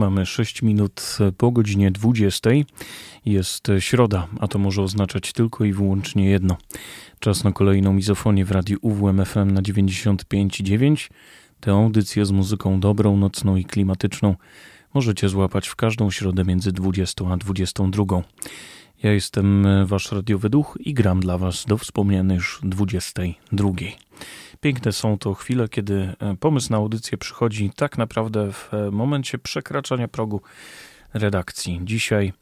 Mamy 6 minut po godzinie 20. Jest środa, a to może oznaczać tylko i wyłącznie jedno. Czas na kolejną mizofonię w radiu UWMFM na 95,9. Tę audycję z muzyką dobrą, nocną i klimatyczną możecie złapać w każdą środę między 20 a 22. Ja jestem wasz radiowy duch i gram dla was do wspomnianej już 22. Piękne są to chwile, kiedy e, pomysł na audycję przychodzi tak naprawdę w e, momencie przekraczania progu redakcji. Dzisiaj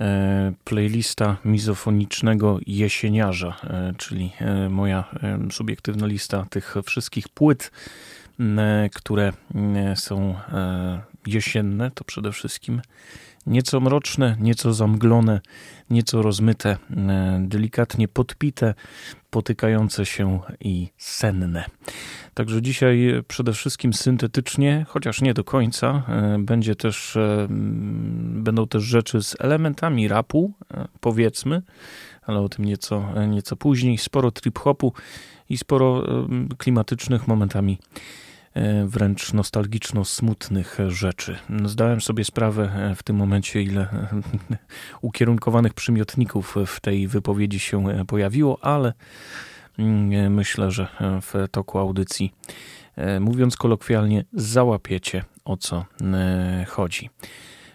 e, playlista mizofonicznego jesieniarza, czyli moja subiektywna lista tych wszystkich płyt, które są jesienne, to przede wszystkim nieco mroczne, nieco zamglone, nieco rozmyte, delikatnie podpite, potykające się i senne. Także dzisiaj przede wszystkim syntetycznie, chociaż nie do końca, e, będzie też, e, będą też rzeczy z elementami rapu, e, powiedzmy, ale o tym nieco, nieco później. Sporo trip-hopu i sporo klimatycznych momentami E, wręcz nostalgiczno-smutnych rzeczy. Zdałem sobie sprawę e, w tym momencie, ile e, ukierunkowanych przymiotników w tej wypowiedzi się pojawiło, ale mm, myślę, że w toku audycji, mówiąc kolokwialnie, załapiecie o co chodzi.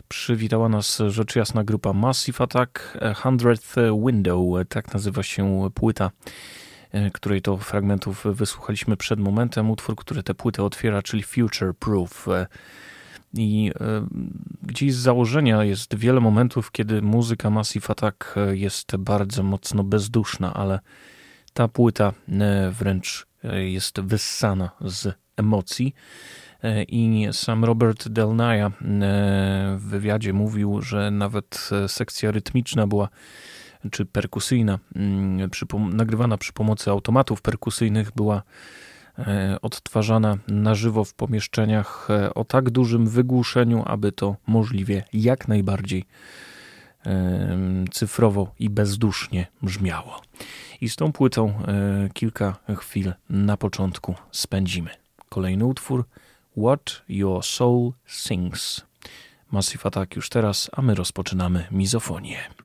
Przywitała nas rzecz jasna grupa Massive Attack, Hundredth Window, tak nazywa się płyta E, której to fragmentów wysłuchaliśmy przed momentem. Utwór, który tę płytę otwiera, czyli Future Proof. E, I e, gdzieś z założenia jest wiele momentów, kiedy muzyka Massive Attack jest bardzo mocno bezduszna, ale ta płyta wręcz jest wyssana z emocji. I sam Robert Del Naya w wywiadzie mówił, że nawet sekcja rytmiczna była czy perkusyjna, mm, przy, nagrywana przy pomocy automatów perkusyjnych, była e, odtwarzana na żywo w pomieszczeniach e, o tak dużym wygłuszeniu, aby to możliwie jak najbardziej cyfrowo i bezdusznie brzmiało. I z tą płytą e, kilka chwil na początku spędzimy. Kolejny utwór What Your Soul Sings. Massive Attack już teraz, a my rozpoczynamy mizofonię.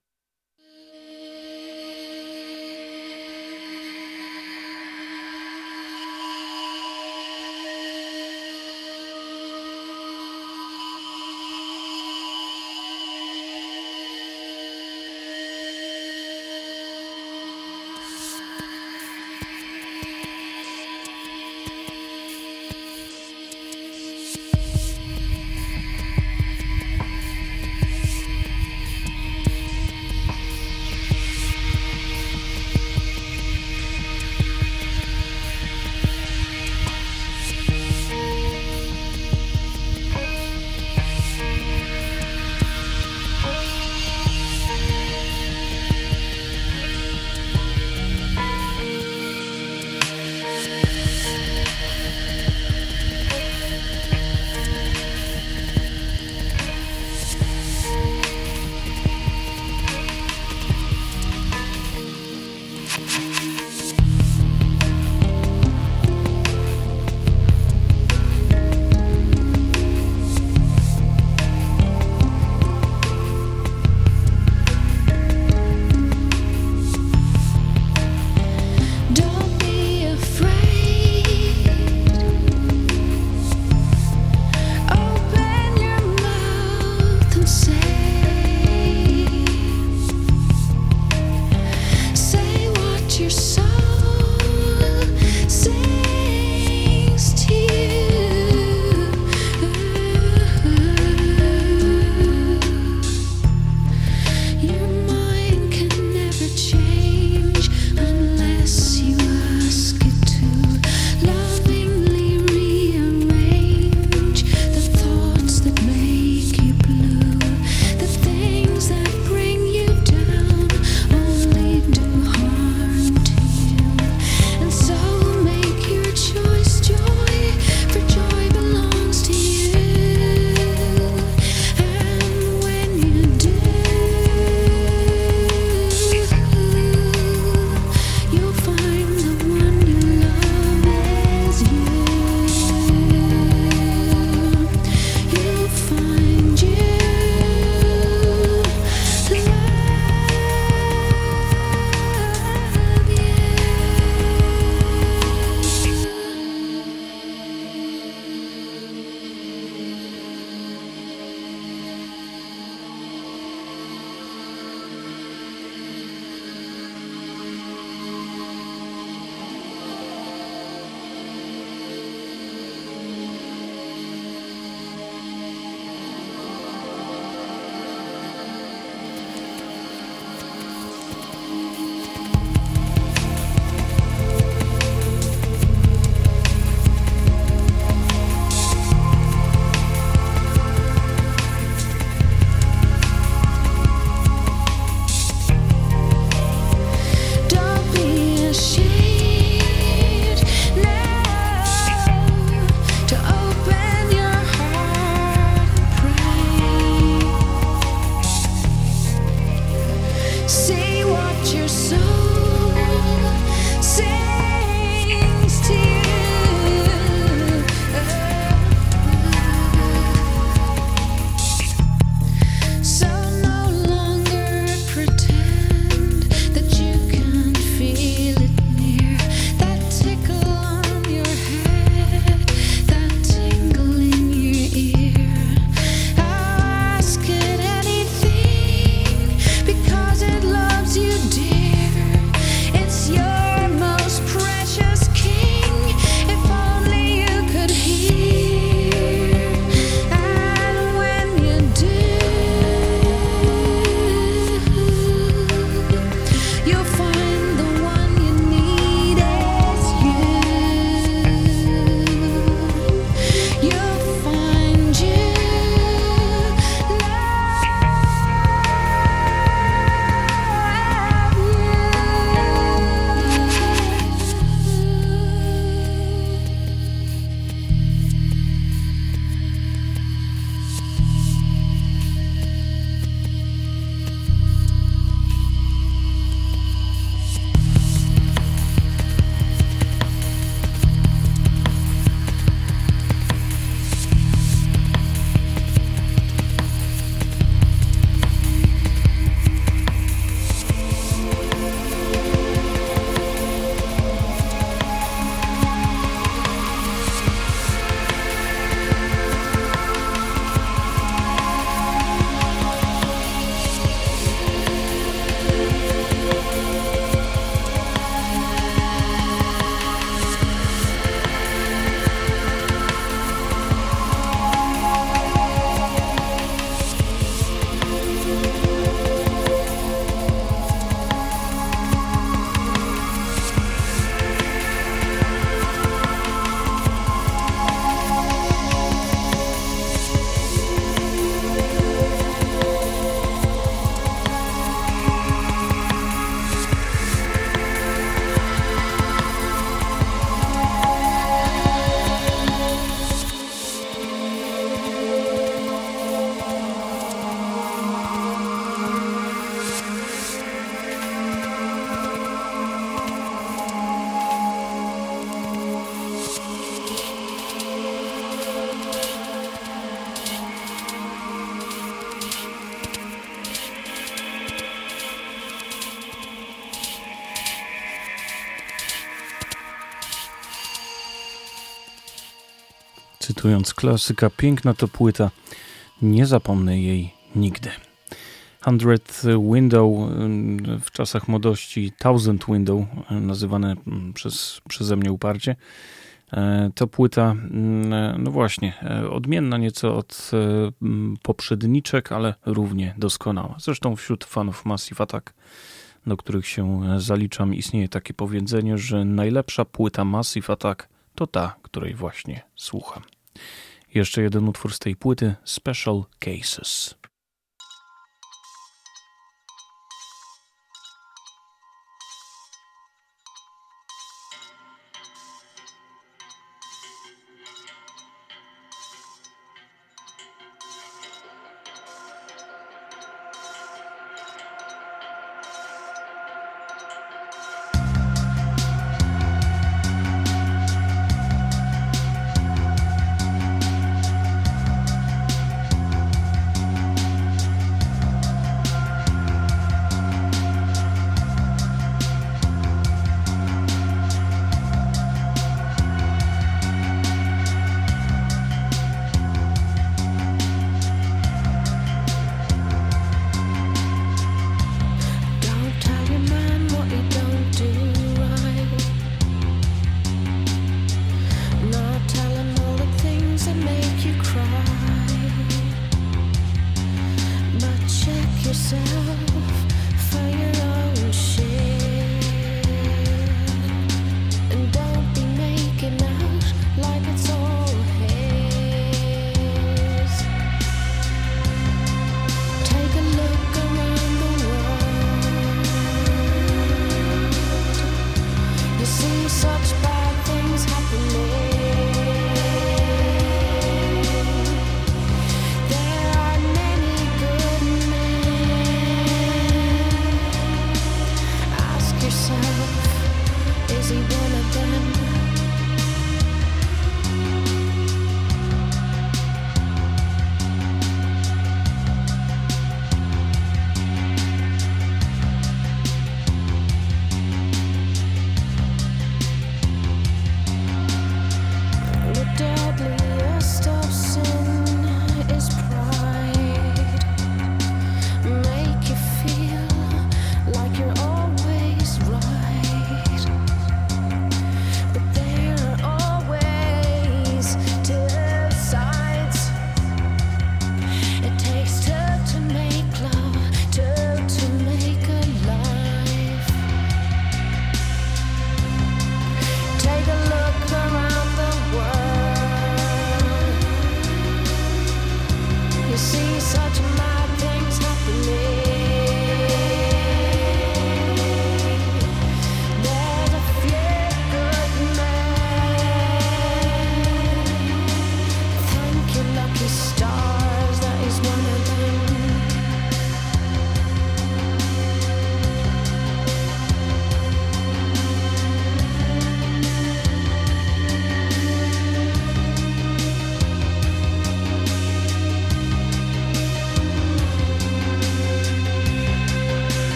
Klasyka, piękna to płyta, nie zapomnę jej nigdy. Hundred Window w czasach młodości, Thousand Window, nazywane przez, przeze mnie uparcie. E, to płyta, no właśnie, e, odmienna nieco od e, poprzedniczek, ale równie doskonała. Zresztą wśród fanów Massive Attack, do których się zaliczam, istnieje takie powiedzenie, że najlepsza płyta Massive Attack to ta, której właśnie słucham. Jeszcze jeden utwór z tej płyty, Special Cases.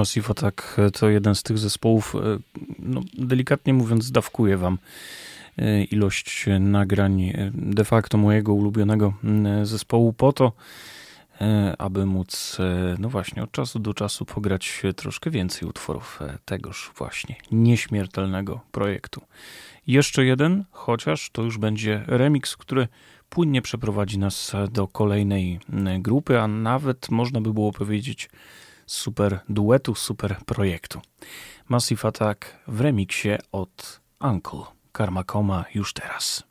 Massive Attack to jeden z tych zespołów, e, no, delikatnie mówiąc, dawkuje wam e, ilość nagrań e, de facto mojego ulubionego zespołu po to, aby móc, no właśnie, od czasu do czasu pograć troszkę więcej utworów tegoż właśnie nieśmiertelnego projektu. Jeszcze jeden, chociaż to już będzie remix, który płynnie przeprowadzi nas do kolejnej grupy, a nawet można by było powiedzieć super duetu, super projektu. Massive Attack w remiksie od Uncle Karma Koma już teraz.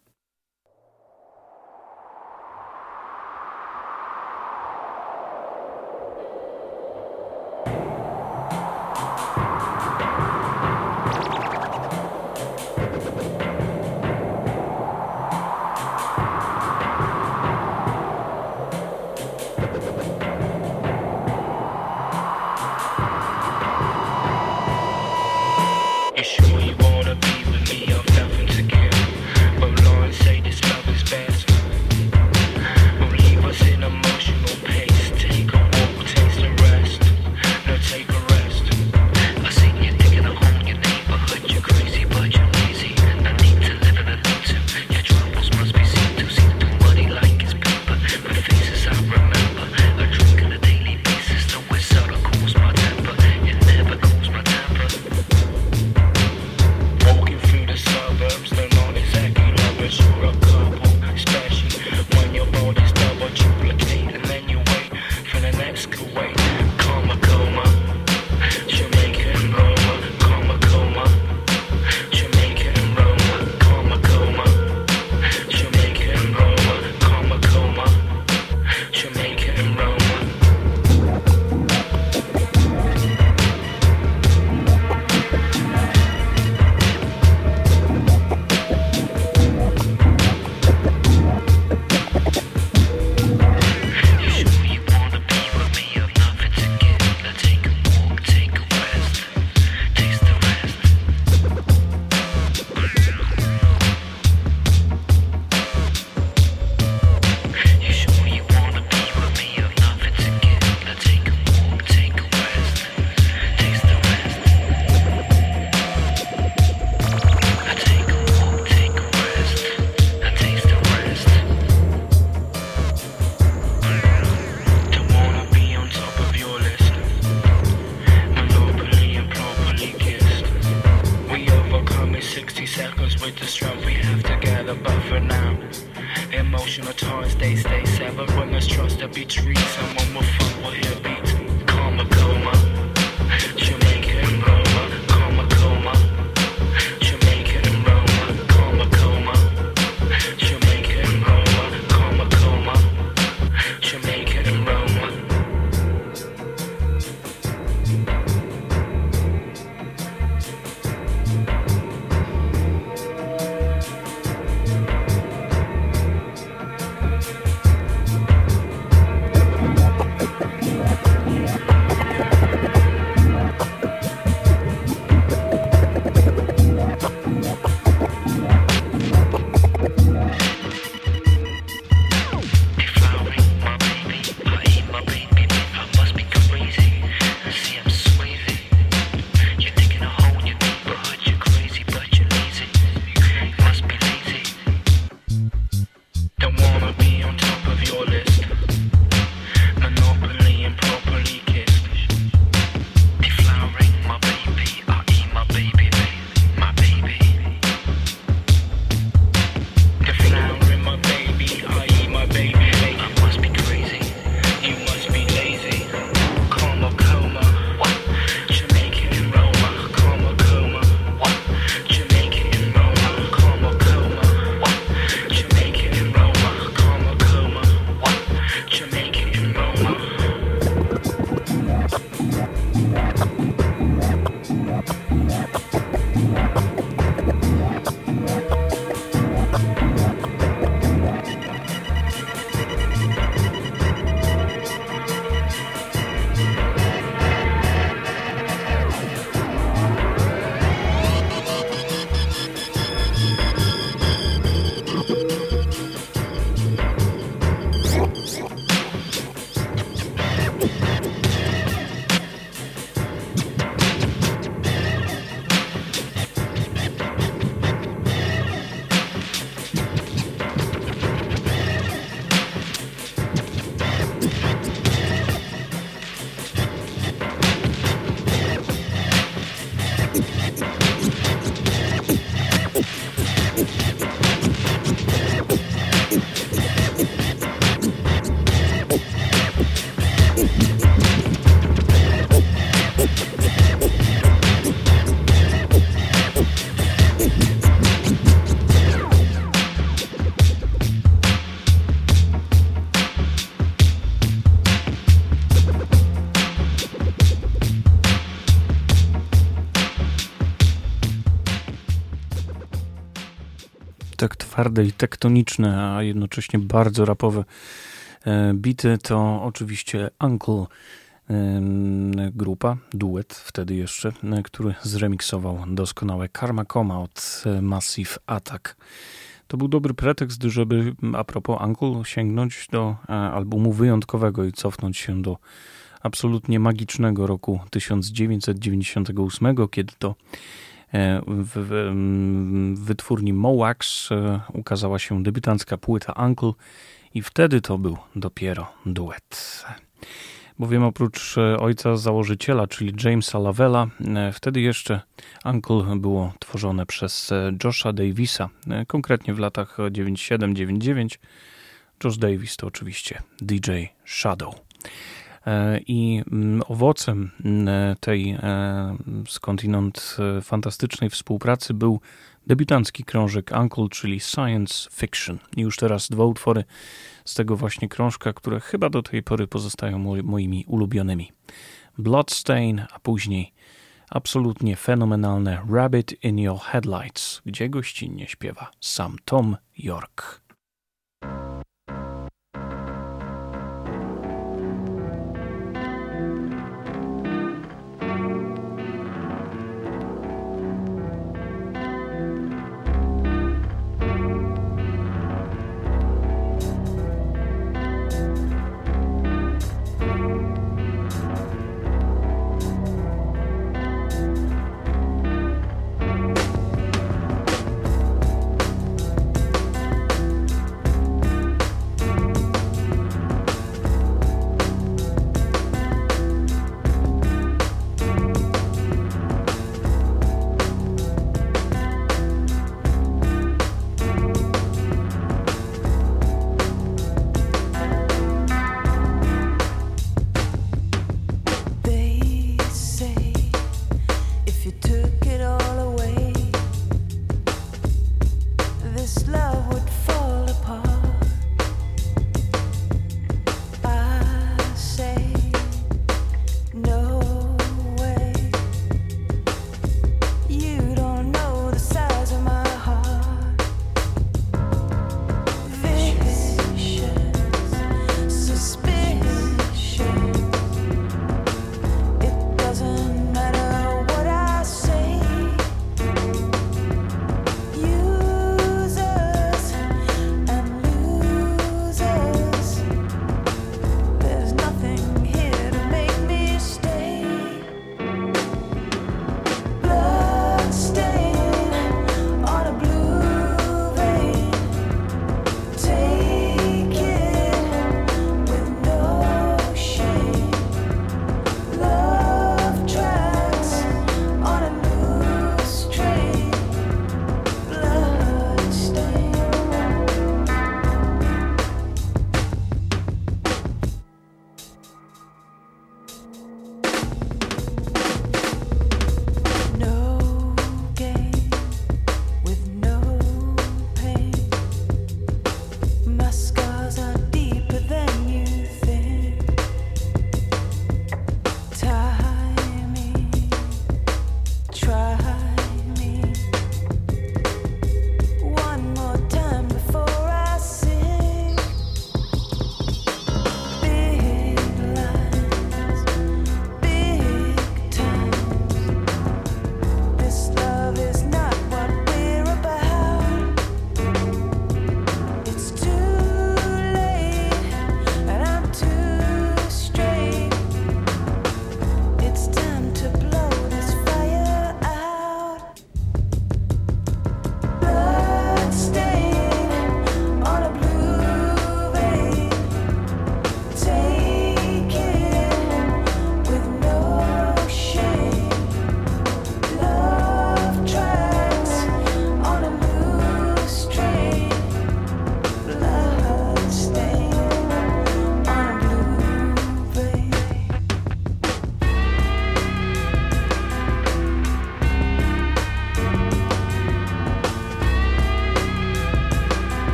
Twarde i tektoniczne, a jednocześnie bardzo rapowe e, bity to oczywiście Uncle, grupa, duet wtedy jeszcze, który zremiksował doskonałe Karma Coma od Massive Attack. To był dobry pretekst, żeby a propos Uncle sięgnąć do albumu wyjątkowego i cofnąć się do absolutnie magicznego roku 1998, kiedy to e, w, w wytwórni Mowax e, ukazała się debiutancka płyta Uncle i wtedy to był dopiero duet. Bowiem oprócz e, ojca założyciela, czyli Jamesa Lavella, wtedy jeszcze Uncle było tworzone przez Josha Davisa, konkretnie w latach 97-99. Josh Davis to oczywiście DJ Shadow. E, I mm, owocem mm, tej e, skądinąd e, fantastycznej współpracy był debiutancki krążek Uncle, czyli Science Fiction. I już teraz dwa utwory z tego właśnie krążka, które chyba do tej pory pozostają moimi ulubionymi. Bloodstain, a później absolutnie fenomenalne Rabbit in Your Headlights, gdzie gościnnie śpiewa sam Tom York.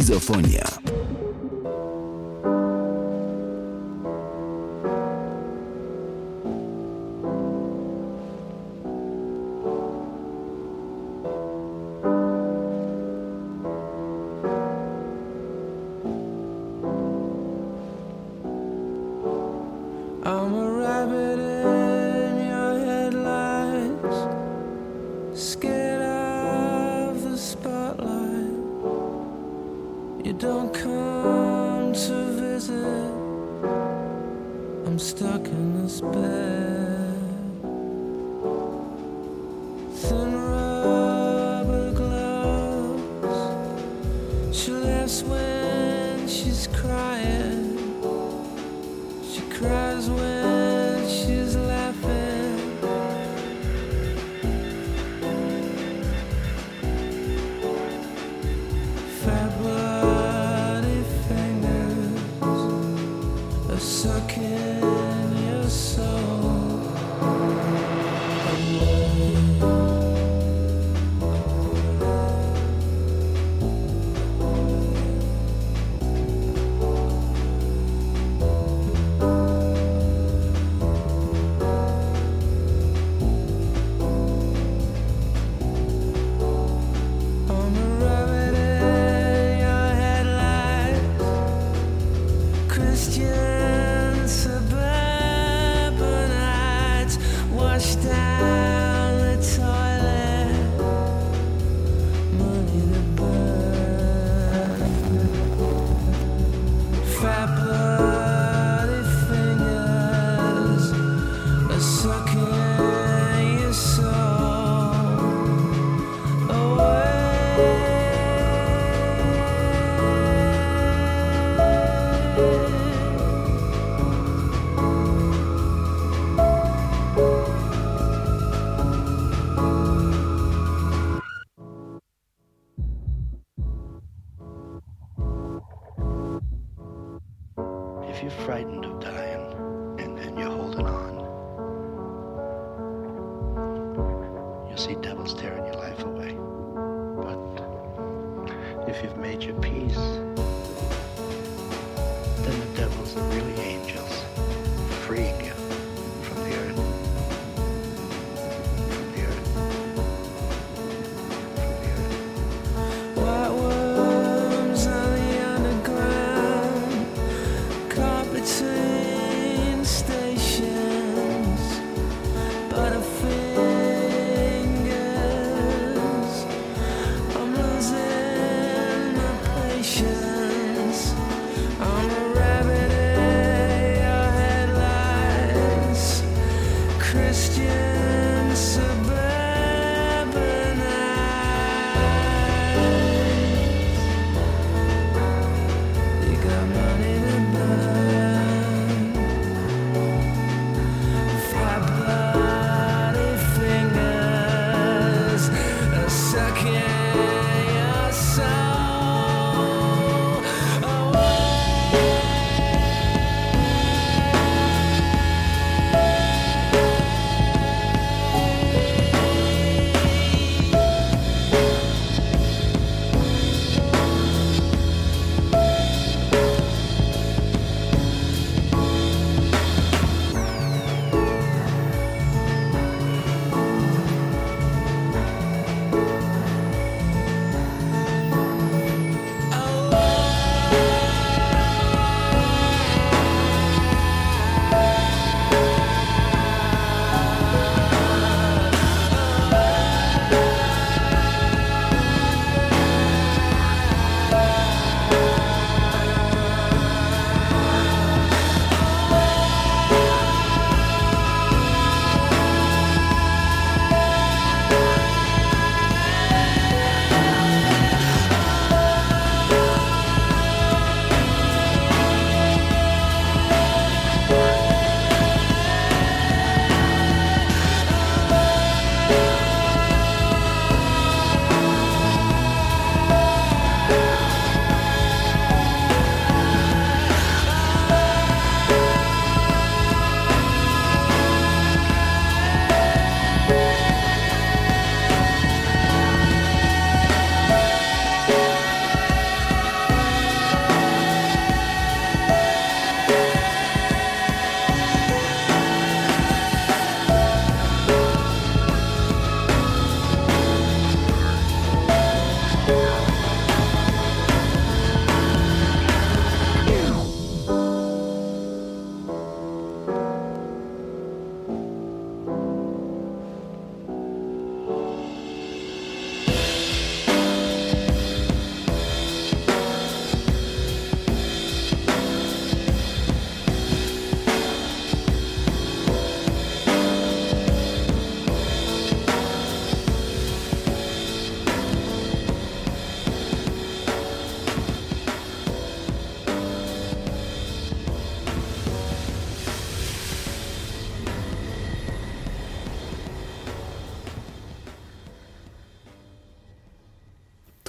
Mizofonia.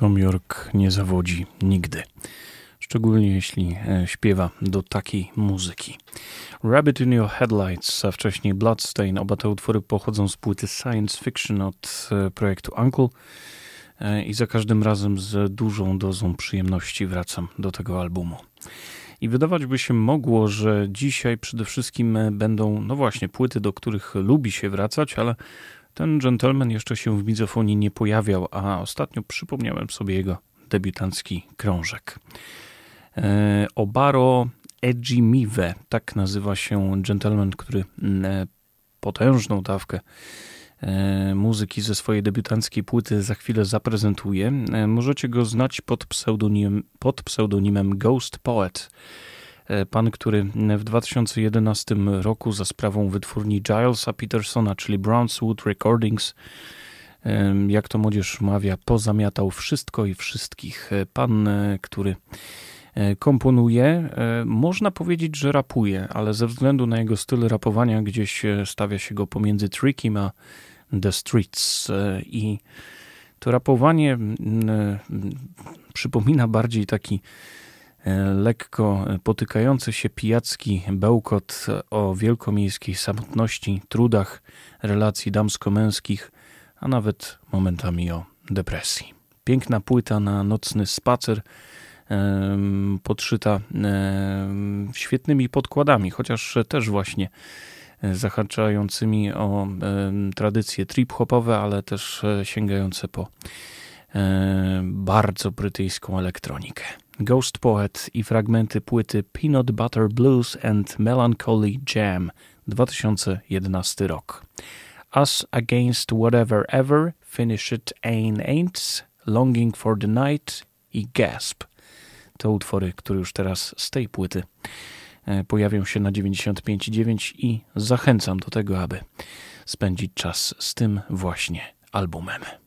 Tom York nie zawodzi nigdy. Szczególnie jeśli e, śpiewa do takiej muzyki. Rabbit in Your Headlights, a wcześniej Bloodstain. Oba te utwory pochodzą z płyty Science Fiction od e, projektu Uncle. E, I za każdym razem z dużą dozą przyjemności wracam do tego albumu. I wydawać by się mogło, że dzisiaj przede wszystkim będą, no właśnie, płyty, do których lubi się wracać, ale ten gentleman jeszcze się w mizofonii nie pojawiał, a ostatnio przypomniałem sobie jego debiutancki krążek. E, Obaro Ejimiwe, tak nazywa się gentleman, który mm, e, potężną dawkę e, muzyki ze swojej debiutanckiej płyty za chwilę zaprezentuje. Możecie go znać pod pseudonimem, pod pseudonimem Ghost Poet. Pan, który w 2011 roku za sprawą wytwórni Gilesa Petersona, czyli Brownswood Recordings, jak to młodzież mawia, pozamiatał wszystko i wszystkich. Pan, który E, komponuje. E, można powiedzieć, że rapuje, ale ze względu na jego styl rapowania gdzieś e, stawia się go pomiędzy Trickiem a The Streets i to rapowanie przypomina bardziej taki lekko potykający się pijacki bełkot o wielkomiejskiej samotności, trudach, relacji damsko-męskich, a nawet momentami o depresji. Piękna płyta na nocny spacer – podszyta świetnymi podkładami, chociaż też właśnie e, zahaczającymi o tradycje trip-hopowe, ale też e, sięgające po bardzo brytyjską elektronikę. Ghost Poet i fragmenty płyty Peanut Butter Blues and Melancholy Jam 2011 rok. Us Against Whatever Ever, Finish It Ain't Ain'ts, Longing for the Night i Gasp to utwory, które już teraz z tej płyty e, pojawią się na 95.9 i zachęcam do tego, aby spędzić czas z tym właśnie albumem.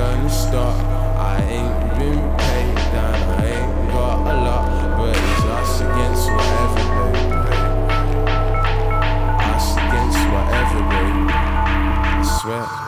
gonna stop. I ain't been paid down, I ain't got a lot, but it's us against whatever, baby. Us against whatever, baby. I swear.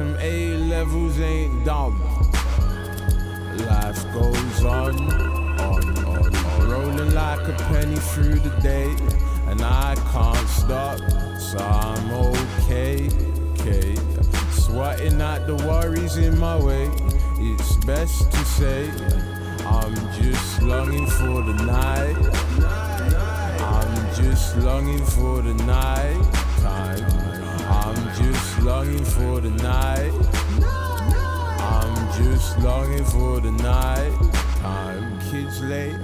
them A levels ain't dumb. Life goes on, on, on, on, rolling like a penny through the day, and I can't stop, so I'm okay, okay. Swatting at the worries in my way, it's best to say I'm just longing for the night. I'm just longing for the night. I'm just longing for the night. I'm just longing for the night. Time kids late.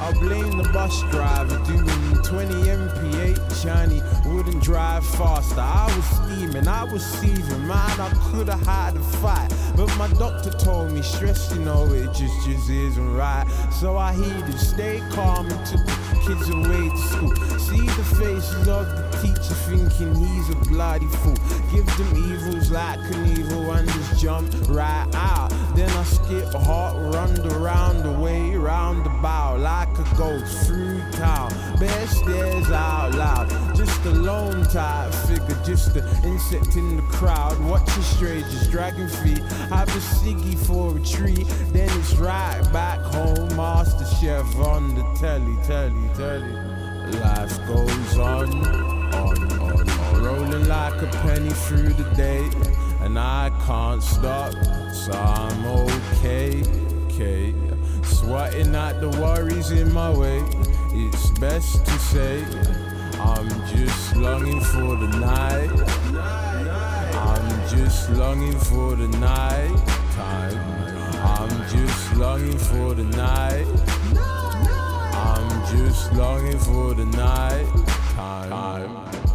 I blame the bus driver doing 20 mph shiny wouldn't drive faster. I was steaming, I was seething, man. I could have had a fight, but my doctor told me stress, you know, it just just isn't right. So I heeded, stay calm and took the kids away to school. See the faces of the teacher thinking he's a bloody fool. Give them evils like an evil and just jump right out. Then I skip hot, run around the way, round the bow, like a ghost through town. Bear stares out loud, just a lone type figure, just an insect in the crowd. Watching strangers, dragging feet. Have a ciggy for a treat, then it's right back home. Master chef on the telly, telly, telly. Life goes on. Rolling like a penny through the day, and I can't stop, so I'm okay, okay. sweating at the worries in my way, it's best to say, I'm just longing for the night. I'm just longing for the night time. I'm just longing for the night. I'm just longing for the night time. time.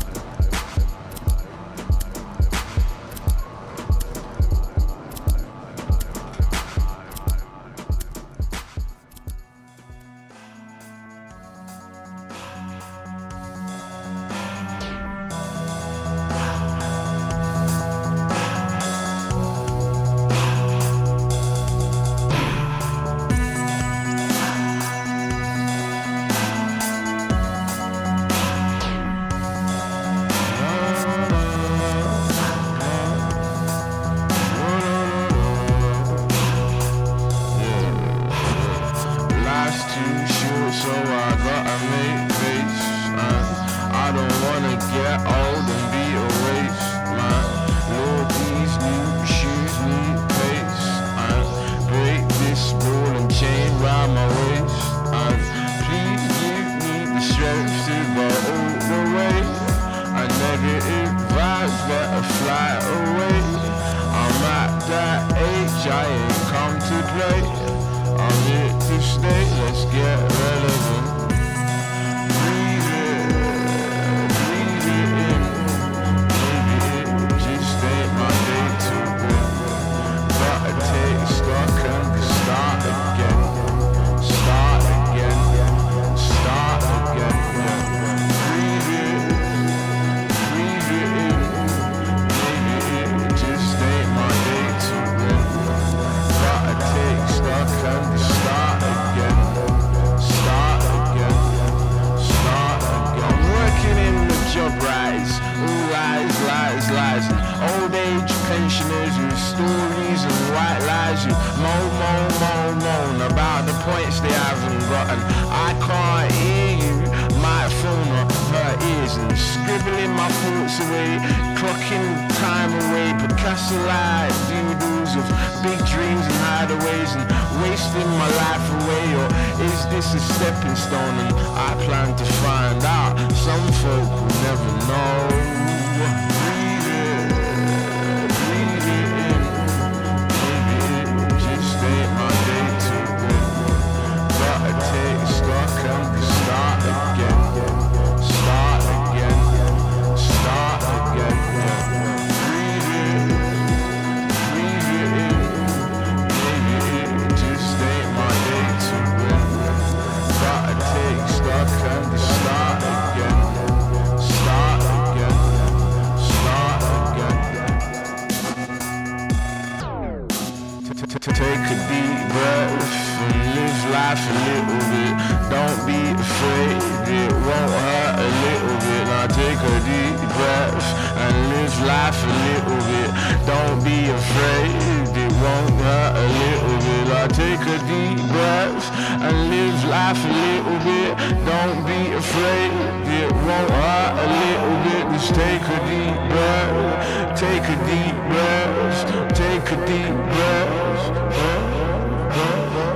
To take a deep breath and live life a little bit. Don't be afraid, it won't hurt a little bit. Now take a deep breath and live life a little bit. Don't be afraid, it won't hurt a little bit. Now take a deep breath and live life a little bit. Don't be afraid, it won't hurt a little bit. Just take a deep breath, take a deep breath take a deep.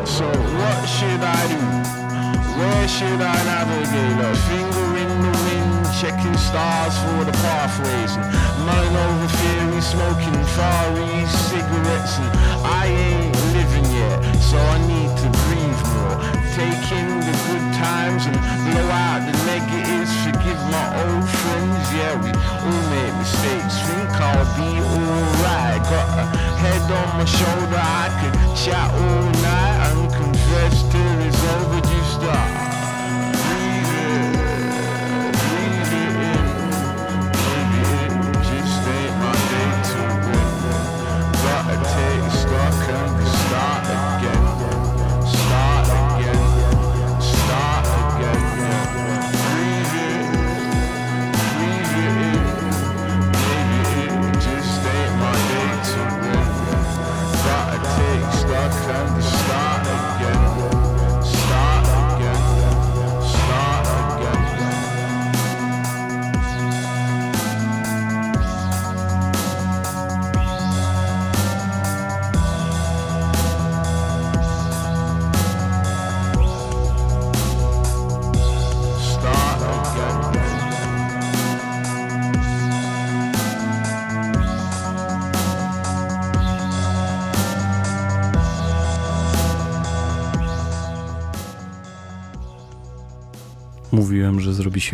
So what should I do? Where should I navigate? A finger in the wind, checking stars for the pathways. And mind over theory, smoking far cigarettes. And I ain't so I need to breathe more. Take in the good times and blow out the negatives. Forgive my old friends, yeah, we all make mistakes. Think I'll be alright. Got a head on my shoulder, I could chat all night and confess till it's over. Just.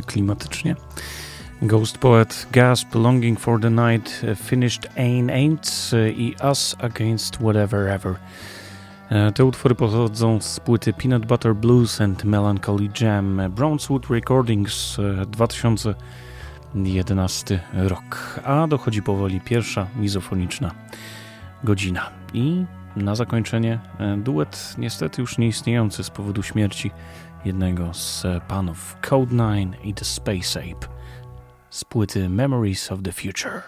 Klimatycznie. Ghost Poet, Gasp, Longing for the Night, Finished Ain Ain't i Us Against Whatever Ever. E, te utwory pochodzą z płyty Peanut Butter Blues and Melancholy Jam, Brownswood Recordings 2011 rok. A dochodzi powoli pierwsza mizofoniczna godzina. I na zakończenie e, duet niestety już nieistniejący z powodu śmierci jednego z panów Code9 i The Space Ape z płyty Memories of the Future.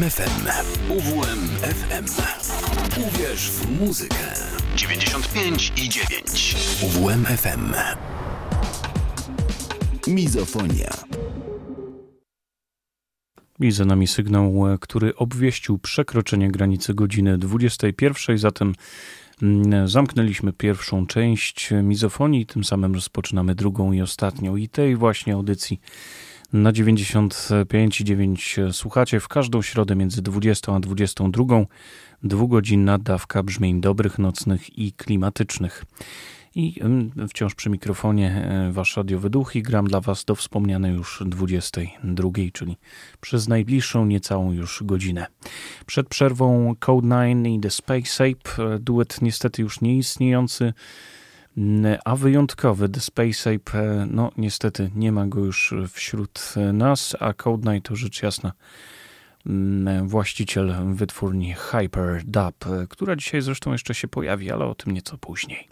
UWMFM. UWMFM. Uwierz w muzykę. 95 i 9. UWMFM. Mizofonia. I za nami sygnał, który obwieścił przekroczenie granicy godziny 21, zatem mm, zamknęliśmy pierwszą część mizofonii, tym samym rozpoczynamy drugą i ostatnią i tej właśnie audycji na 95,9 słuchacie w każdą środę między 20 a 22. Dwugodzinna dawka brzmień dobrych, nocnych i klimatycznych. I wciąż przy mikrofonie e, wasz radiowy duch i gram dla was do wspomnianej już 22, czyli przez najbliższą niecałą już godzinę. Przed przerwą Code9 i The Space Ape, e, duet niestety już nieistniejący, a wyjątkowy The Space Ape, e, no niestety nie ma go już wśród nas, a Code9 to rzecz jasna właściciel wytwórni Hyper Dub, e, która dzisiaj zresztą jeszcze się pojawi, ale o tym nieco później.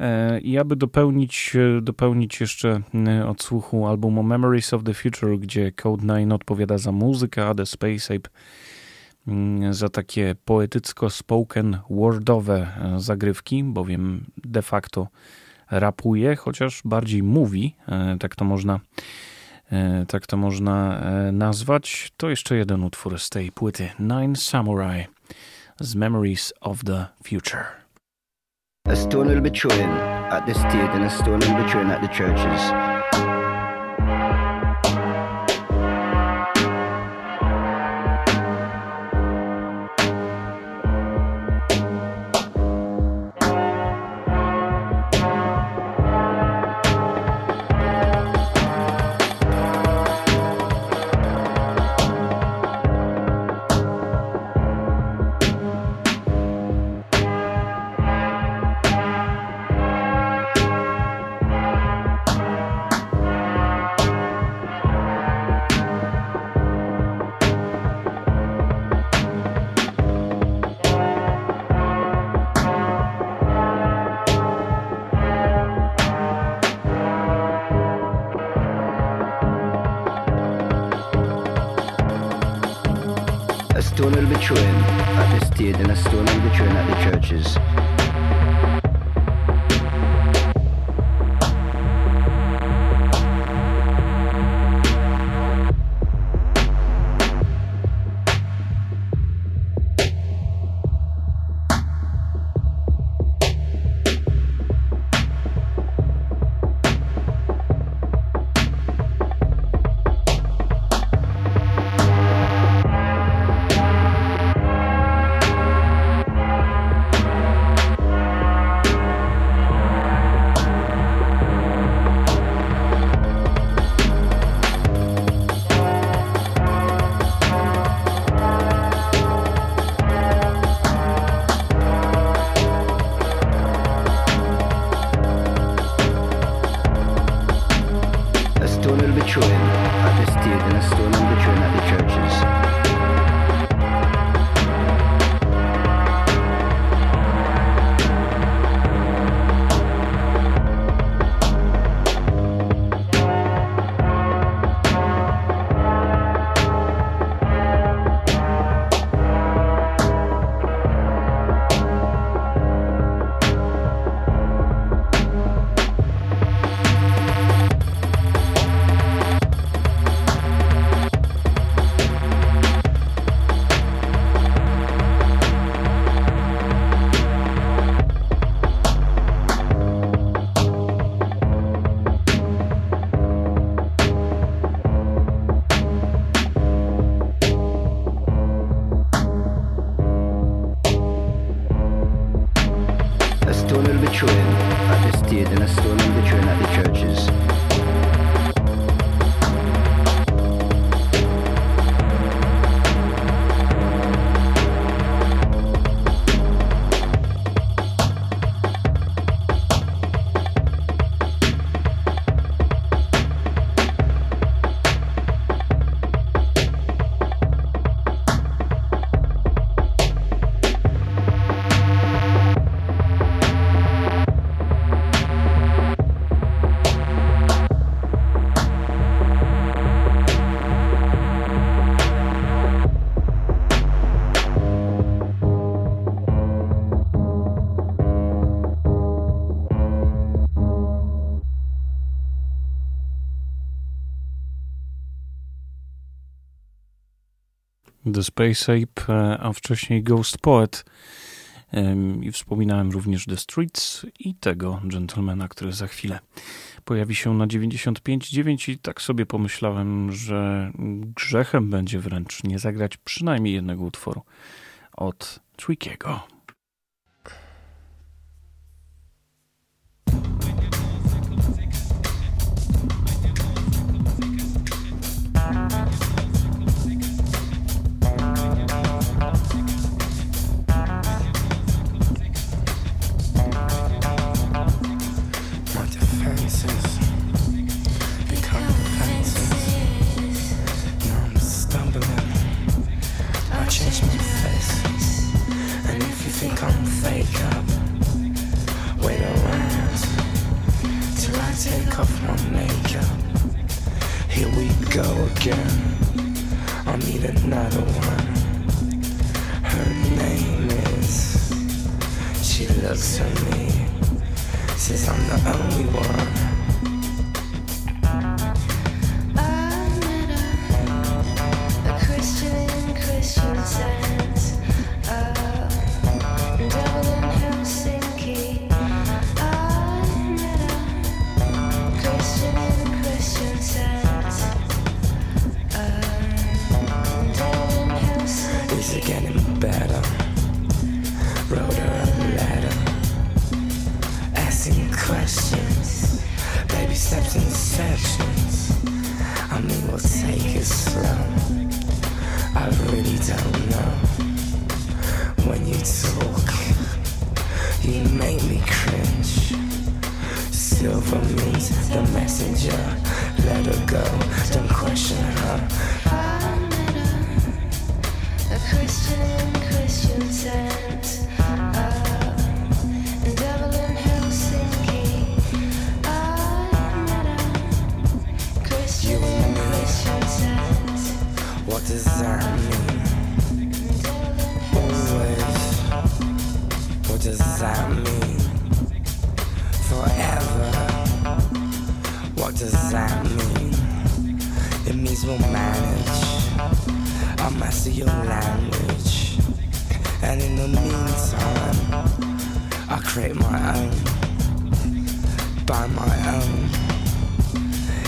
E, I aby dopełnić, dopełnić jeszcze odsłuchu albumu Memories of the Future, gdzie Code9 odpowiada za muzykę, a The Space Ape Mm, za takie poetycko-spoken wordowe e, zagrywki, bowiem de facto rapuje, chociaż bardziej mówi, e, tak to można e, tak to można nazwać. To jeszcze jeden utwór z tej płyty Nine Samurai z Memories of the Future. A stone will be thrown at the state and a stone will be thrown at the churches. The Space Ape, e, a wcześniej Ghost Poet. I wspominałem również The Streets i tego gentlemana, który za chwilę pojawi się na 95.9 i tak sobie pomyślałem, że grzechem będzie wręcz nie zagrać przynajmniej jednego utworu od Trickiego. go again. I need another one. Her name is. She looks at me, says I'm the only one. I met a, a Christian, in Christian sand. accepting sessions. I mean, we'll take it slow. I really don't know. When you talk, you make me cringe. Silver means the messenger. Let her go, don't question her. I'm in a Christian Christian sense. desert me? Always. What does that mean? Forever. What does that mean? It means we'll manage. I'll master your language. And in the meantime, I'll create my own. By my own.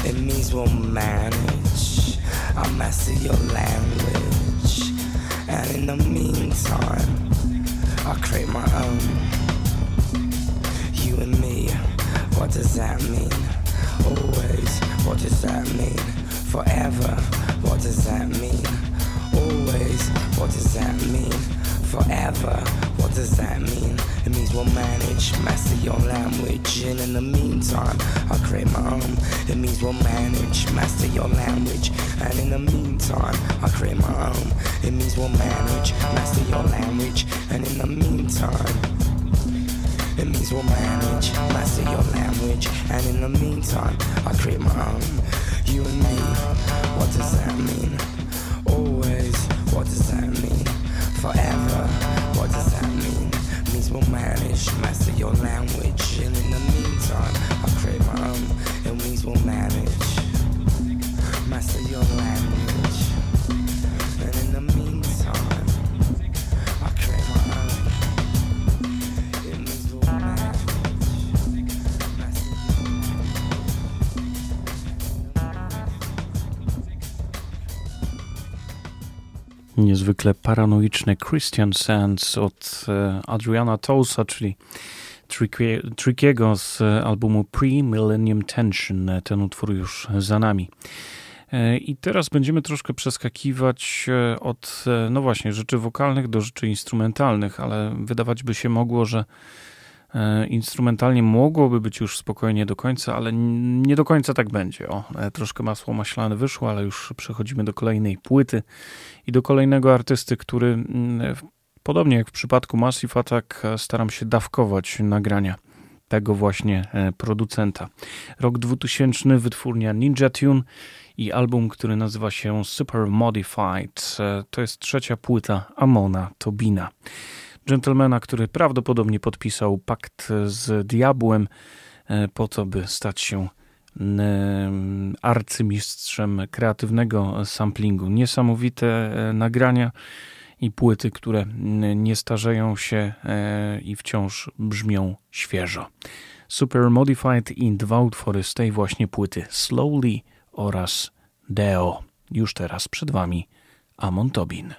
It means we'll manage. I master your language. And in the meantime, I create my own. You and me, what does that mean? Always, what does that mean? Forever, what does that mean? Always, what does that mean? Forever, what does that mean? It means we'll manage, master your language, and in the meantime, I'll create my own. It means we'll manage, master your language, and in the meantime, I'll create my own. It means we'll manage, master your language, and in the meantime, it means we'll manage, master your language, and in the meantime, I'll create my own. You and me, what does that mean? Always, what does that mean? Forever will manage, master your language. And in the meantime, I'll create my own, and wings will manage, master your language. niezwykle paranoiczny Christian Sands od e, Adriana Tousa, czyli Trickiego z albumu Pre-Millennium Tension. Ten utwór już za nami. E, I teraz będziemy troszkę przeskakiwać e, od, no właśnie, rzeczy wokalnych do rzeczy instrumentalnych, ale wydawać by się mogło, że instrumentalnie mogłoby być już spokojnie do końca, ale nie do końca tak będzie. O, troszkę masło maślane wyszło, ale już przechodzimy do kolejnej płyty i do kolejnego artysty, który podobnie jak w przypadku Massive Attack staram się dawkować nagrania tego właśnie producenta. Rok 2000, wytwórnia Ninja Tune i album, który nazywa się Super Modified. E, to jest trzecia płyta Amona Tobina. Gentlemana, który prawdopodobnie podpisał pakt z diabłem e, po to, by stać się arcymistrzem kreatywnego samplingu. Niesamowite e, nagrania i płyty, które nie starzeją się i wciąż brzmią świeżo. Super Modified i dwa utwory z tej właśnie płyty Slowly oraz Deo. Już teraz przed Wami Amon Tobin.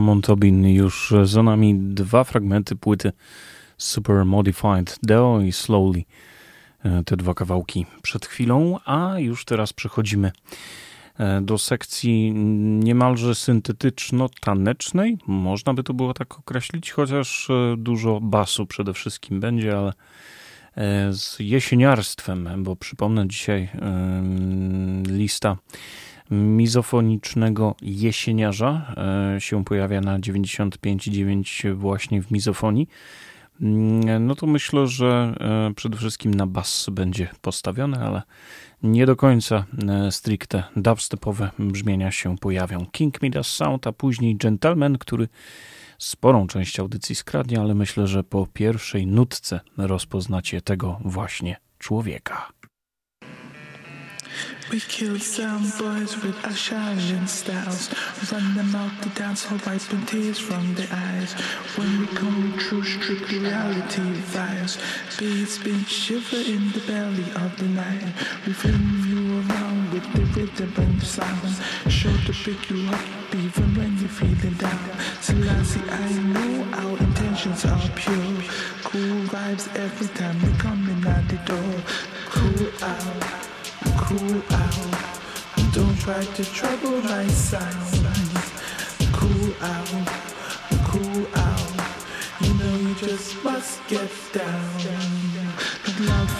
Lamont Tobin już za nami dwa fragmenty płyty Super Modified Deo i Slowly. E, te dwa kawałki przed chwilą, a już teraz przechodzimy e, do sekcji niemalże syntetyczno-tanecznej. Można by to było tak określić, chociaż e, dużo basu przede wszystkim będzie, ale z jesieniarstwem, bo przypomnę dzisiaj lista mizofonicznego jesieniarza się pojawia na 95,9 właśnie w mizofonii. Mm, no to myślę, że e, przede wszystkim na bas będzie postawione, ale nie do końca e, stricte dubstepowe brzmienia się pojawią. King Midas Sound, a później Gentleman, który sporą część audycji skradnie, ale myślę, że po pierwszej nutce rozpoznacie tego właśnie człowieka. We killed some boys with our shining styles. Run them out the dance hall, wiping tears from their eyes. When we come true, strict reality vibes. Beats beat shiver in the belly of the night. We fling you around with the rhythm and the sound. Sure to pick you up even when you're feeling down. Selassie, I know our intentions are pure. Cool vibes every time we come in at the door. Cool out cool out. Don't try to trouble my sound. Cool out, cool out. You know you just must get down. Love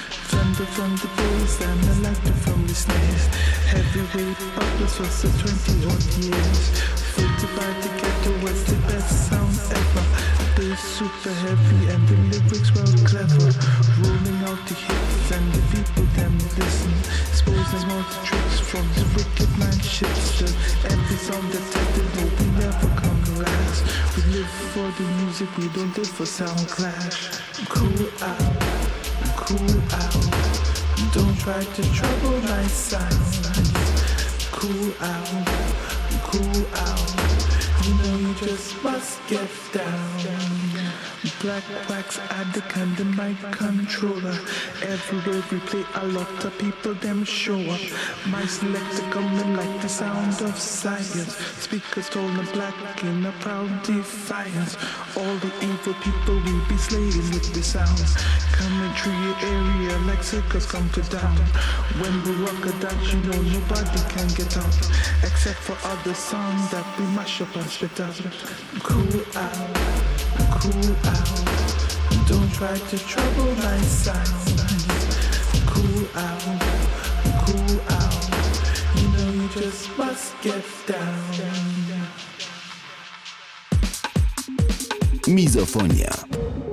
From the bass and the laughter from the snares. Heavyweight bubbles for so 20 odd years. Fortified to get to what's the best sound ever. Bass super heavy and the lyrics were clever. Rolling out the hits and the people them listen. Exposing all the tricks from the wicked man ships. every song that tested hope we never come to last. We live for the music, we don't live for sound clash. Cool out cool out. Don't try to trouble my sound. Cool out, cool out. You just must get down. Black wax at the kind of mic controller. Everywhere we play, a lot of people them show up. My selector coming like the sound of science. Speakers told the black in a proud defiance. All the evil people will be slaying with the sounds. Coming through your area like circus come to down. When we rock a dance, you know nobody can get out. Except for other songs that we mash up and spit out. Cool out, cool out. Don't try to trouble my sound. Cool out, cool out. You know you just must get down. Mizofonia.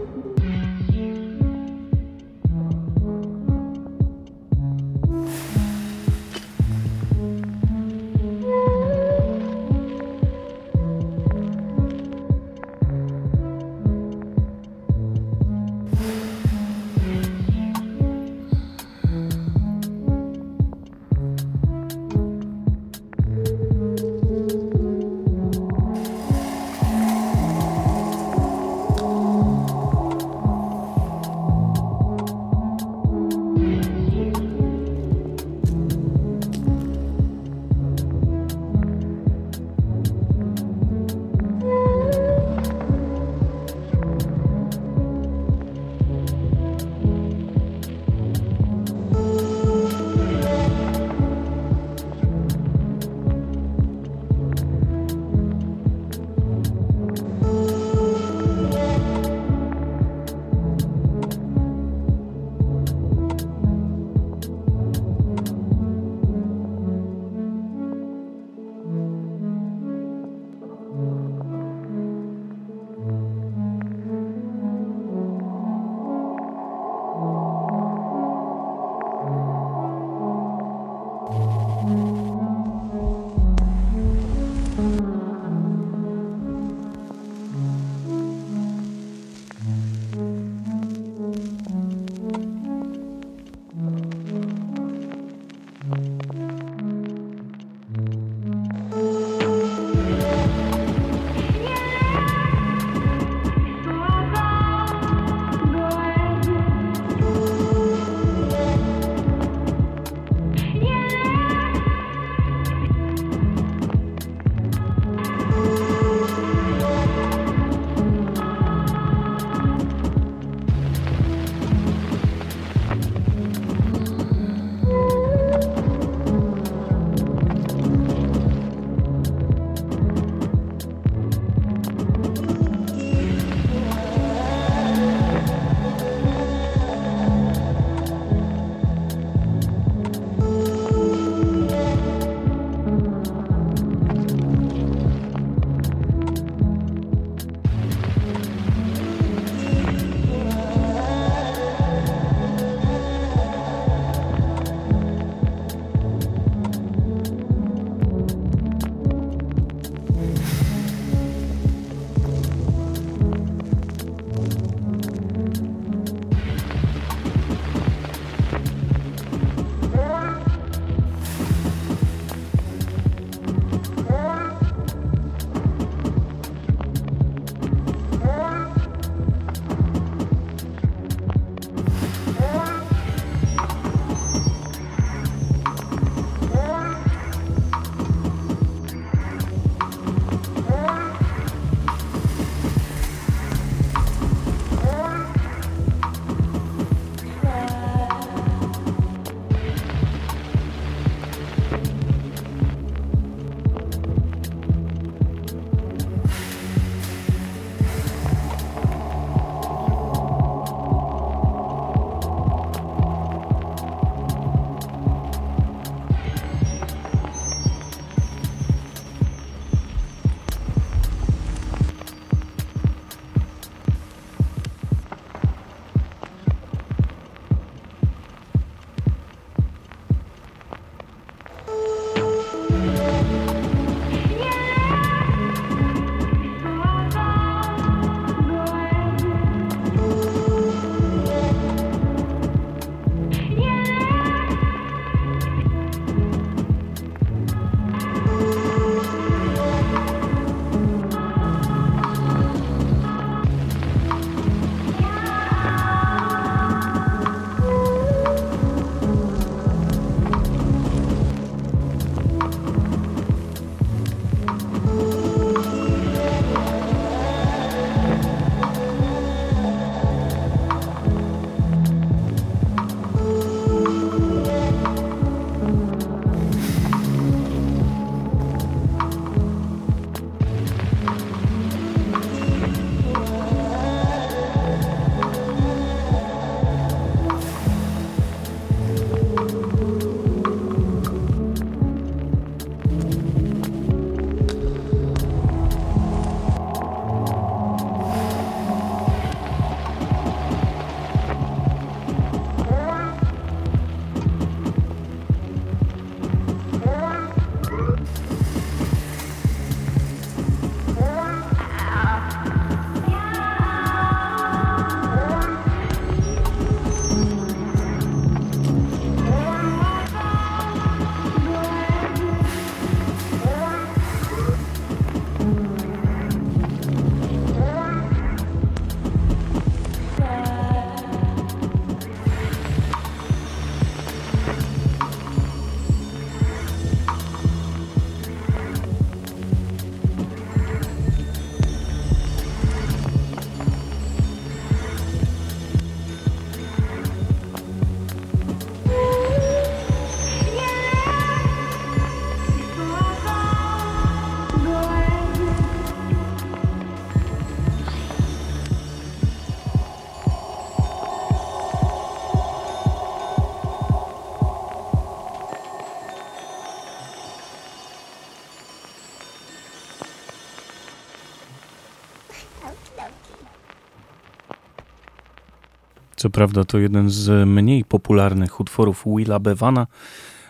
Co prawda to jeden z mniej popularnych utworów Willa Bevana,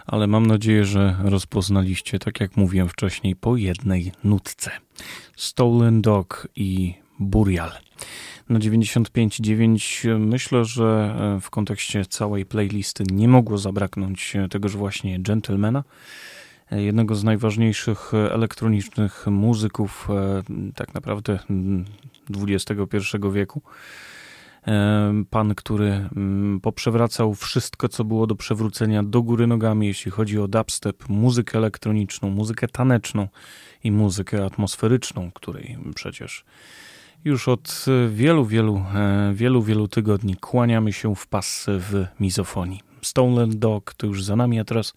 ale mam nadzieję, że rozpoznaliście, tak jak mówiłem wcześniej, po jednej nutce. Stolen Dog i Burial. Na 95.9 myślę, że w kontekście całej playlisty nie mogło zabraknąć tegoż właśnie Gentlemana, jednego z najważniejszych elektronicznych muzyków tak naprawdę XXI wieku. Pan, który mm, poprzewracał wszystko, co było do przewrócenia do góry nogami, jeśli chodzi o dubstep, muzykę elektroniczną, muzykę taneczną i muzykę atmosferyczną, której przecież już od wielu, wielu, e, wielu, wielu tygodni kłaniamy się w pas w mizofonii. Stoneland Dog to już za nami, a teraz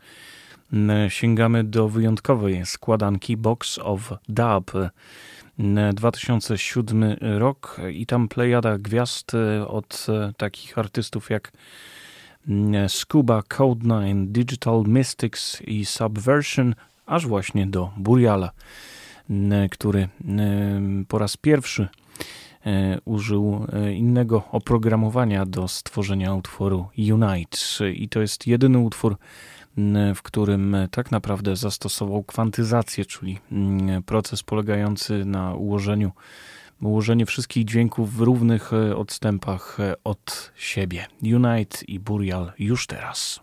sięgamy do wyjątkowej składanki Box of Dub 2007 rok i tam plejada gwiazd e, od e, takich artystów jak mm, Scuba, Code9, Digital Mystics i Subversion, aż właśnie do Buriala, który po raz pierwszy e, użył innego oprogramowania do stworzenia utworu Unite. I to jest jedyny utwór w którym tak naprawdę zastosował kwantyzację, czyli mm, proces polegający na ułożeniu ułożenie wszystkich dźwięków w równych e, odstępach e, od siebie. Unite i Burial już teraz.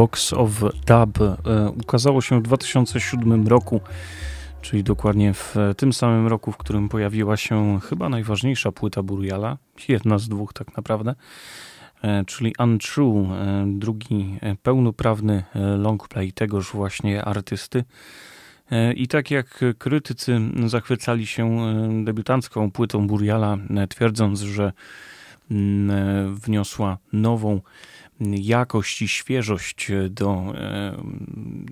Box of Dub e, ukazało się w 2007 roku, czyli dokładnie w tym samym roku, w którym pojawiła się chyba najważniejsza płyta Buriala, jedna z dwóch tak naprawdę, e, czyli Untrue, e, drugi pełnoprawny longplay tegoż właśnie artysty. I tak jak krytycy zachwycali się debiutancką płytą Buriala, twierdząc, że mm, wniosła nową jakość i świeżość do e,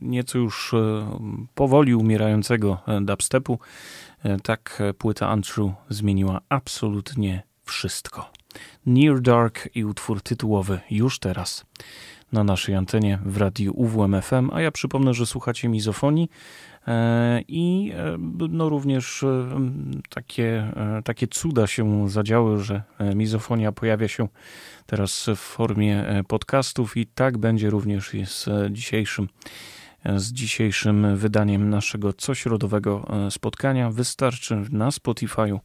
nieco już e, powoli umierającego e, dubstepu, tak płyta Untrue zmieniła absolutnie wszystko. Near Dark i utwór tytułowy już teraz na naszej antenie w radiu UWMFM, a ja przypomnę, że słuchacie mizofonii i no również takie, takie cuda się zadziały, że mizofonia pojawia się teraz w formie e, podcastów i tak będzie również z e, dzisiejszym e, z dzisiejszym wydaniem naszego cośrodowego spotkania. Wystarczy na Spotify'u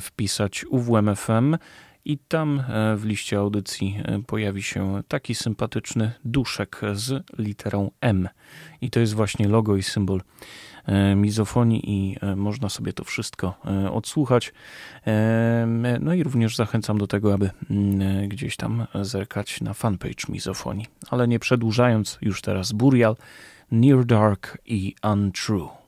wpisać UWMFM i tam w liście audycji pojawi się taki sympatyczny duszek z literą M. I to jest właśnie logo i symbol E, mizofonii i e, można sobie to wszystko e, odsłuchać. No i również zachęcam do tego, aby mm, gdzieś tam zerkać na fanpage mizofonii. Ale nie przedłużając, już teraz Burial, Near Dark i Untrue.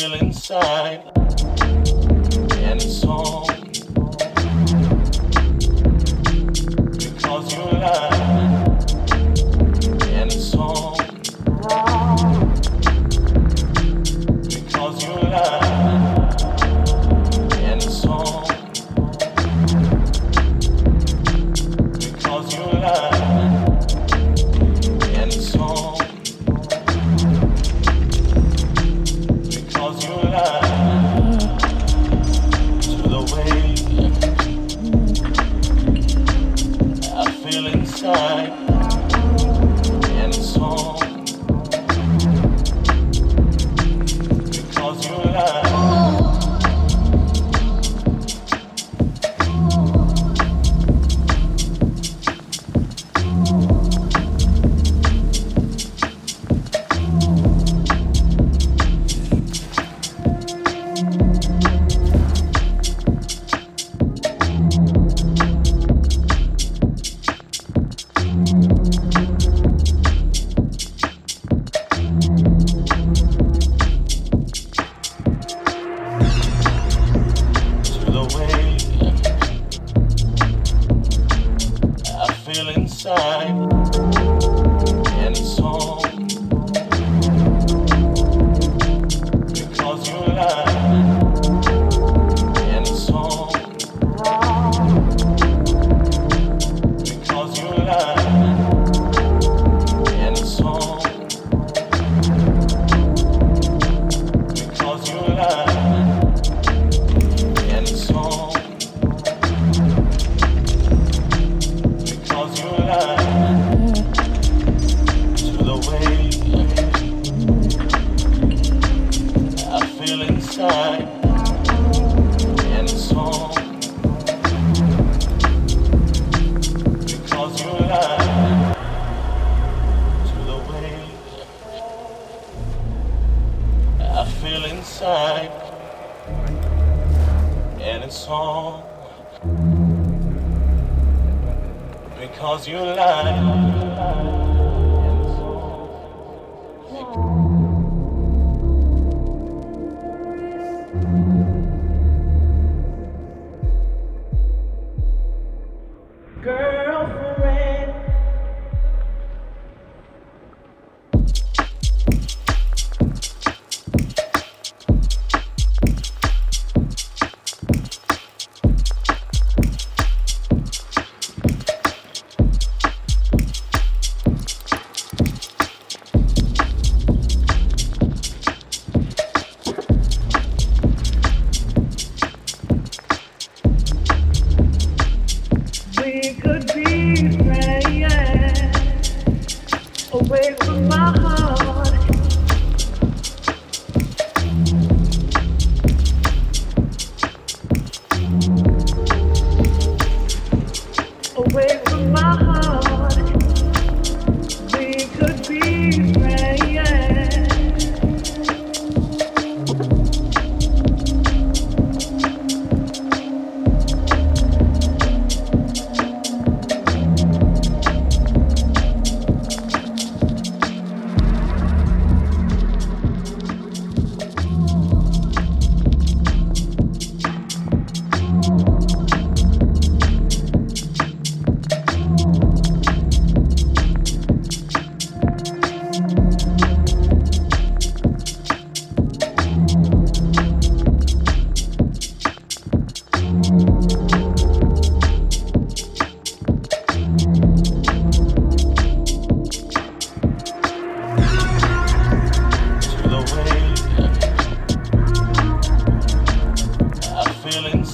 feel inside.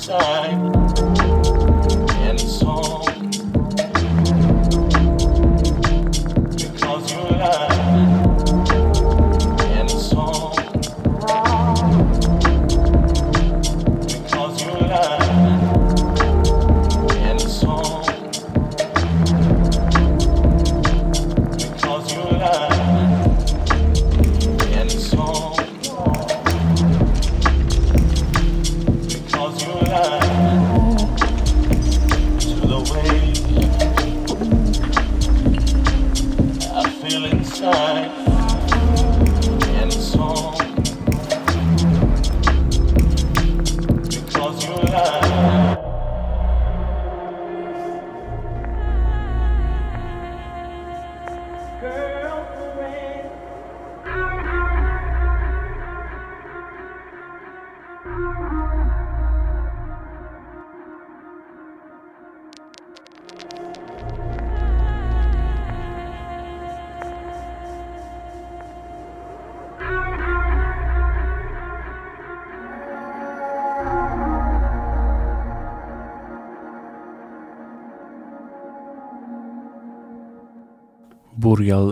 Time.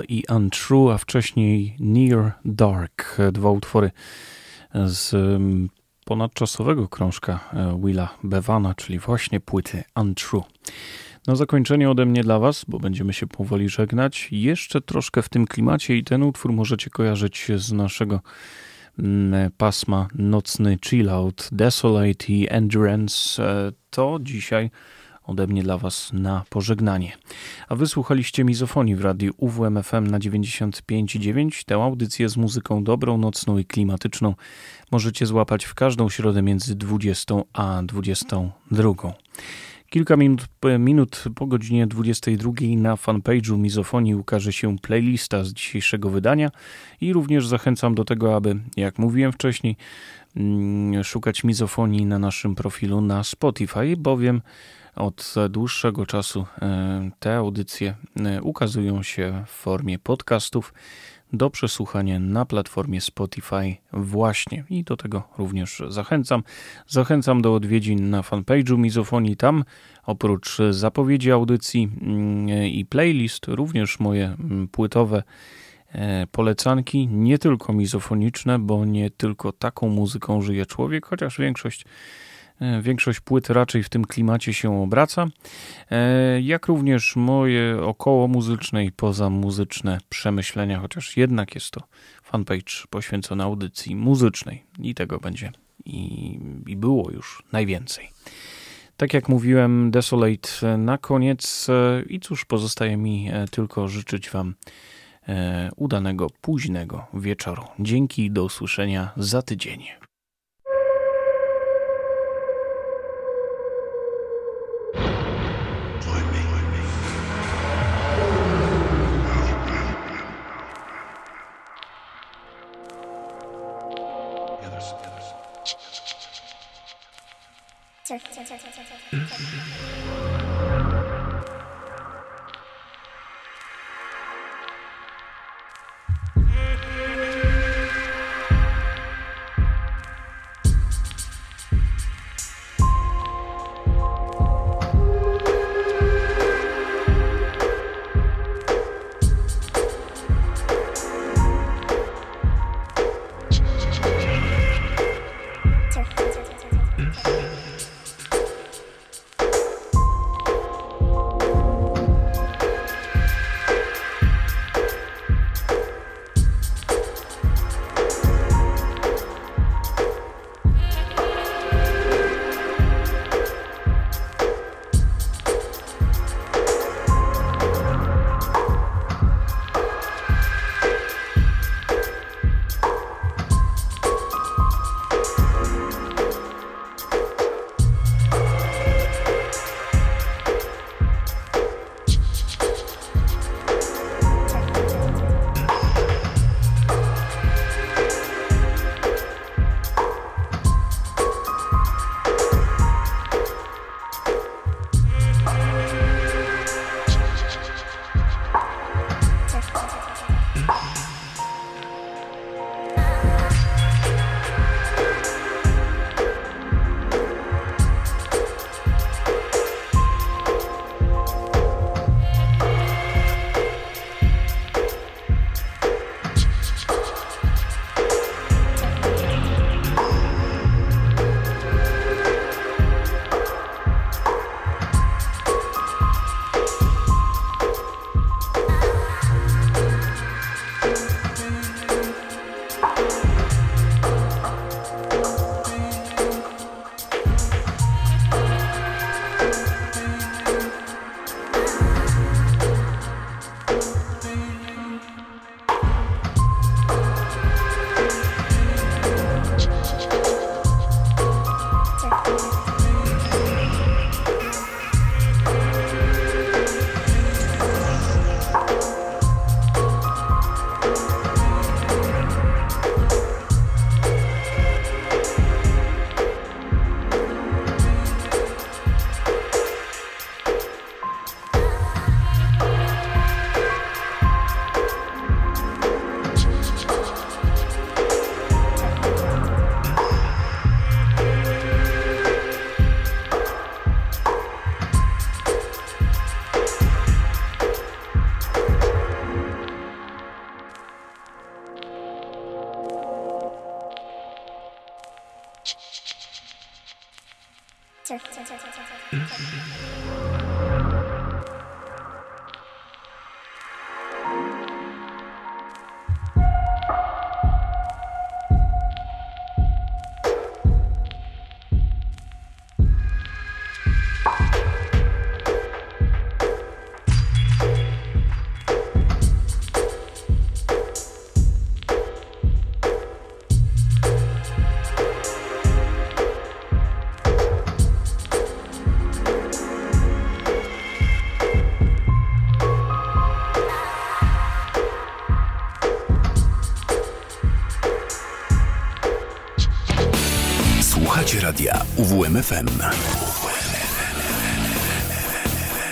I Untrue, a wcześniej Near Dark. Dwa utwory z mm, ponadczasowego krążka e, Willa Bevana, czyli właśnie płyty Untrue. Na zakończenie ode mnie dla Was, bo będziemy się powoli żegnać, jeszcze troszkę w tym klimacie i ten utwór możecie kojarzyć z naszego mm, pasma nocny chillout, Desolate i Endurance. E, to dzisiaj ode mnie dla Was na pożegnanie. A wysłuchaliście mizofonii w radiu UWMFM na 95,9. Tę audycję z muzyką dobrą, nocną i klimatyczną możecie złapać w każdą środę między 20 a 22. Kilka minut, minut po godzinie 22 na fanpage'u Mizofonii ukaże się playlista z dzisiejszego wydania i również zachęcam do tego, aby, jak mówiłem wcześniej, mm, szukać Mizofonii na naszym profilu na Spotify, bowiem od dłuższego czasu e, te audycje e, ukazują się w formie podcastów do przesłuchania na platformie Spotify właśnie i do tego również zachęcam. Zachęcam do odwiedzin na fanpage'u Mizofonii. Tam oprócz zapowiedzi audycji mm, i playlist również moje mm, płytowe e, polecanki, nie tylko mizofoniczne, bo nie tylko taką muzyką żyje człowiek, chociaż większość E, większość płyt raczej w tym klimacie się obraca, e, jak również moje około muzyczne i poza muzyczne przemyślenia, chociaż jednak jest to fanpage poświęcony audycji muzycznej i tego będzie i, i było już najwięcej. Tak jak mówiłem, Desolate na koniec e, i cóż, pozostaje mi tylko życzyć Wam udanego późnego wieczoru. Dzięki, do usłyszenia za tydzień. 气儿气儿气儿气儿气儿气儿气儿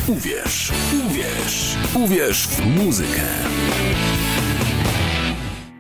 Uwierz, uwierz, uwierz w muzykę.